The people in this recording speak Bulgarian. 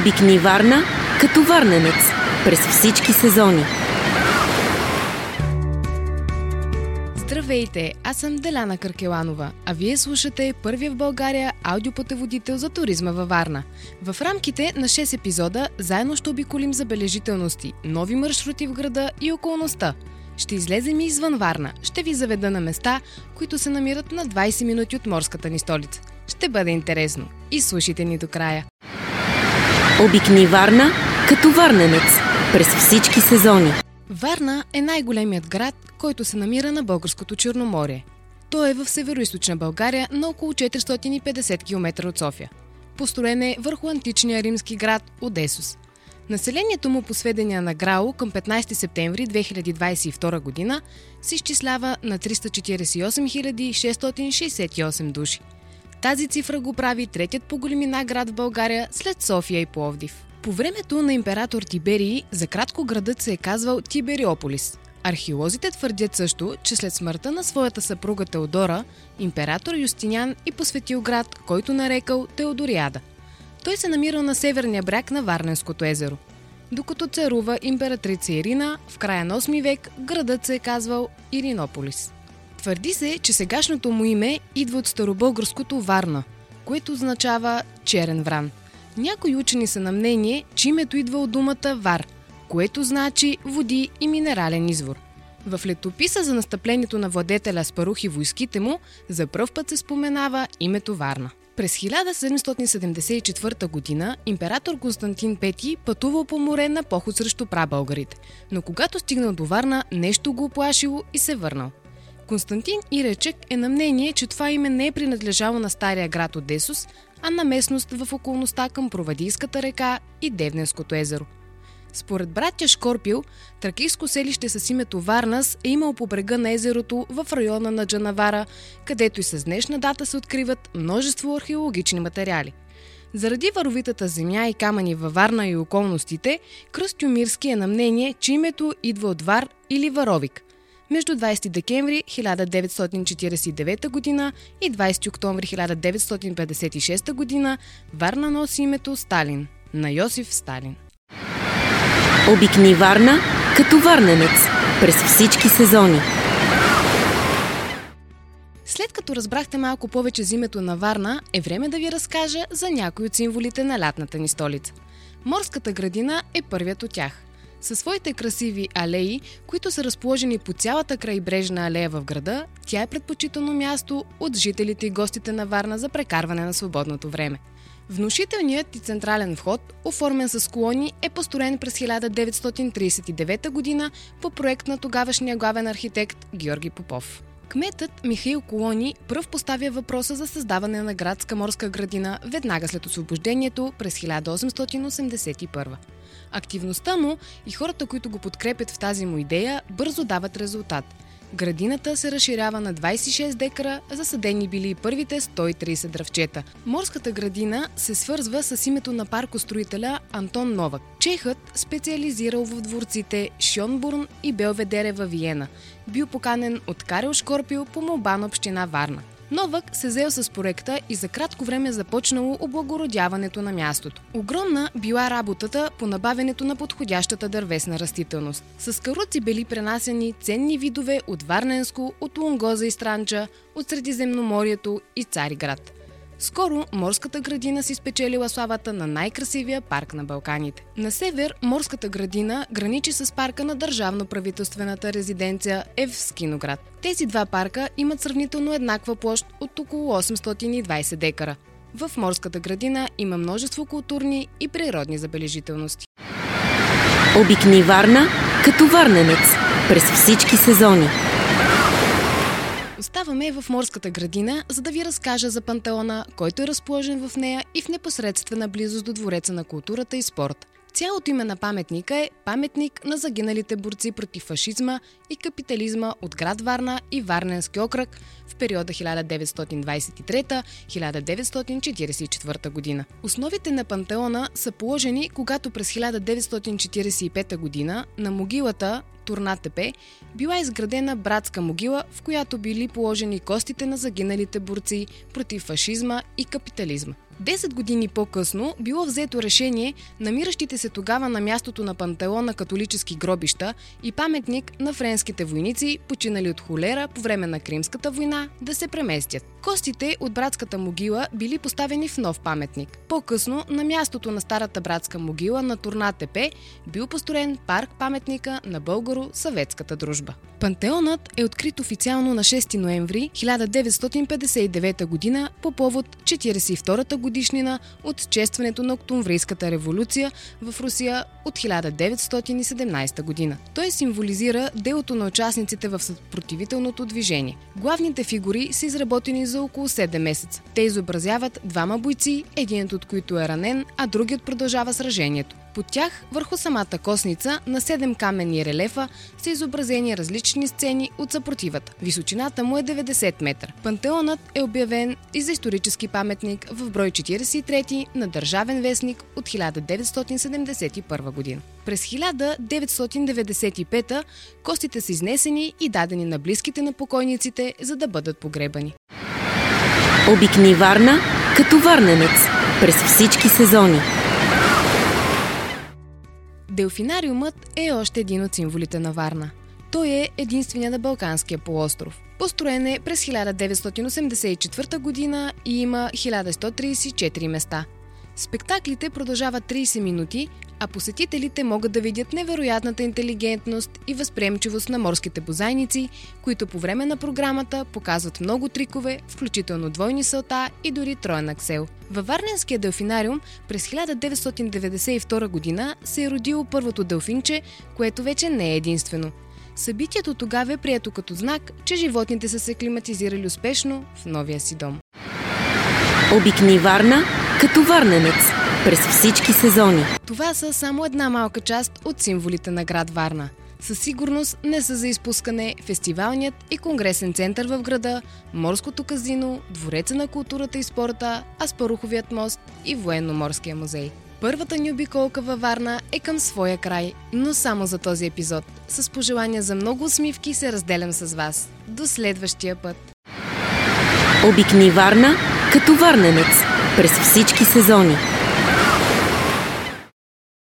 Обикни Варна като варненец през всички сезони. Здравейте, аз съм Деляна Каркеланова, а вие слушате първия в България аудиопътеводител за туризма във Варна. В рамките на 6 епизода заедно ще обиколим забележителности, нови маршрути в града и околността. Ще излезем и извън Варна. Ще ви заведа на места, които се намират на 20 минути от морската ни столица. Ще бъде интересно. И слушайте ни до края. Обикни Варна като варненец през всички сезони. Варна е най-големият град, който се намира на Българското Черноморие. Той е в северо България на около 450 км от София. Построен е върху античния римски град Одесус. Населението му по сведения на ГРАО към 15 септември 2022 година се изчислява на 348 668 души. Тази цифра го прави третият по големина град в България след София и Пловдив. По времето на император Тиберий, за кратко градът се е казвал Тибериополис. Археолозите твърдят също, че след смъртта на своята съпруга Теодора, император Юстинян и посветил град, който нарекал Теодориада. Той се намира на северния бряг на Варненското езеро. Докато царува императрица Ирина, в края на 8 век градът се е казвал Иринополис. Твърди се, че сегашното му име идва от старобългарското Варна, което означава черен вран. Някои учени са на мнение, че името идва от думата Вар, което значи води и минерален извор. В летописа за настъплението на владетеля с парухи войските му за пръв път се споменава името Варна. През 1774 г. император Константин V пътувал по море на поход срещу прабългарите, но когато стигнал до Варна, нещо го оплашило и се върнал. Константин Иречек е на мнение, че това име не е принадлежало на стария град Одесус, а на местност в околността към Провадийската река и Девненското езеро. Според братя Шкорпил, тракийско селище с името Варнас е имало по брега на езерото в района на Джанавара, където и с днешна дата се откриват множество археологични материали. Заради варовитата земя и камъни във Варна и околностите, Кръстю Мирски е на мнение, че името идва от Вар или Варовик – между 20 декември 1949 г. и 20 октомври 1956 г. Варна носи името Сталин на Йосиф Сталин. Обикни Варна като варненец през всички сезони. След като разбрахте малко повече за името на Варна, е време да ви разкажа за някои от символите на лятната ни столица. Морската градина е първият от тях – със своите красиви алеи, които са разположени по цялата крайбрежна алея в града, тя е предпочитано място от жителите и гостите на Варна за прекарване на свободното време. Внушителният и централен вход, оформен с колони, е построен през 1939 г. по проект на тогавашния главен архитект Георги Попов. Кметът Михаил Колони пръв поставя въпроса за създаване на градска морска градина веднага след освобождението през 1881. Активността му и хората, които го подкрепят в тази му идея, бързо дават резултат. Градината се разширява на 26 декара, засадени били и първите 130 дръвчета. Морската градина се свързва с името на паркостроителя Антон Новак. Чехът специализирал в дворците Шонбурн и Белведере във Виена. Бил поканен от Карел Шкорпио по молба на община Варна. Новак се взел с проекта и за кратко време започнало облагородяването на мястото. Огромна била работата по набавянето на подходящата дървесна растителност. С каруци били пренасени ценни видове от Варненско, от Лунгоза и Странча, от Средиземноморието и Цариград – скоро морската градина си спечелила славата на най-красивия парк на Балканите. На север морската градина граничи с парка на държавно-правителствената резиденция Евскиноград. Тези два парка имат сравнително еднаква площ от около 820 декара. В морската градина има множество културни и природни забележителности. Обикни Варна като варненец през всички сезони. Оставаме в морската градина, за да ви разкажа за пантеона, който е разположен в нея и в непосредствена близост до Двореца на културата и спорт. Цялото име на паметника е паметник на загиналите борци против фашизма и капитализма от град Варна и Варненски окръг в периода 1923-1944 година. Основите на пантеона са положени, когато през 1945 година на могилата Турнатепе била изградена братска могила, в която били положени костите на загиналите борци против фашизма и капитализма. Десет години по-късно било взето решение намиращите се тогава на мястото на пантеона католически гробища и паметник на френските войници, починали от холера по време на Кримската война, да се преместят. Костите от братската могила били поставени в нов паметник. По-късно на мястото на старата братска могила на Турна Тепе бил построен парк паметника на българо-съветската дружба. Пантеонът е открит официално на 6 ноември 1959 г. по повод 42-та годишнина от честването на Октомврийската революция в Русия от 1917 година. Той символизира делото на участниците в съпротивителното движение. Главните фигури са изработени за около 7 месеца. Те изобразяват двама бойци, единият от които е ранен, а другият продължава сражението. Под тях, върху самата косница, на 7 каменни релефа, са изобразени различни сцени от съпротивата. Височината му е 90 метра. Пантеонът е обявен и за исторически паметник в брой 43 на Държавен вестник от 1971 година. През 1995 костите са изнесени и дадени на близките на покойниците, за да бъдат погребани. Обикни Варна като варненец през всички сезони. Делфинариумът е още един от символите на Варна. Той е единствения на Балканския полуостров. Построен е през 1984 година и има 1134 места. Спектаклите продължават 30 минути, а посетителите могат да видят невероятната интелигентност и възприемчивост на морските бозайници, които по време на програмата показват много трикове, включително двойни салта и дори троен аксел. Във Варненския делфинариум през 1992 година се е родило първото делфинче, което вече не е единствено. Събитието тогава е прието като знак, че животните са се климатизирали успешно в новия си дом. Обикни Варна като варненец през всички сезони. Това са само една малка част от символите на град Варна. Със сигурност не са за изпускане фестивалният и конгресен център в града, морското казино, двореца на културата и спорта, Аспаруховият мост и военно-морския музей. Първата ни обиколка във Варна е към своя край, но само за този епизод. С пожелания за много усмивки се разделям с вас. До следващия път! Обикни Варна като варненец през всички сезони.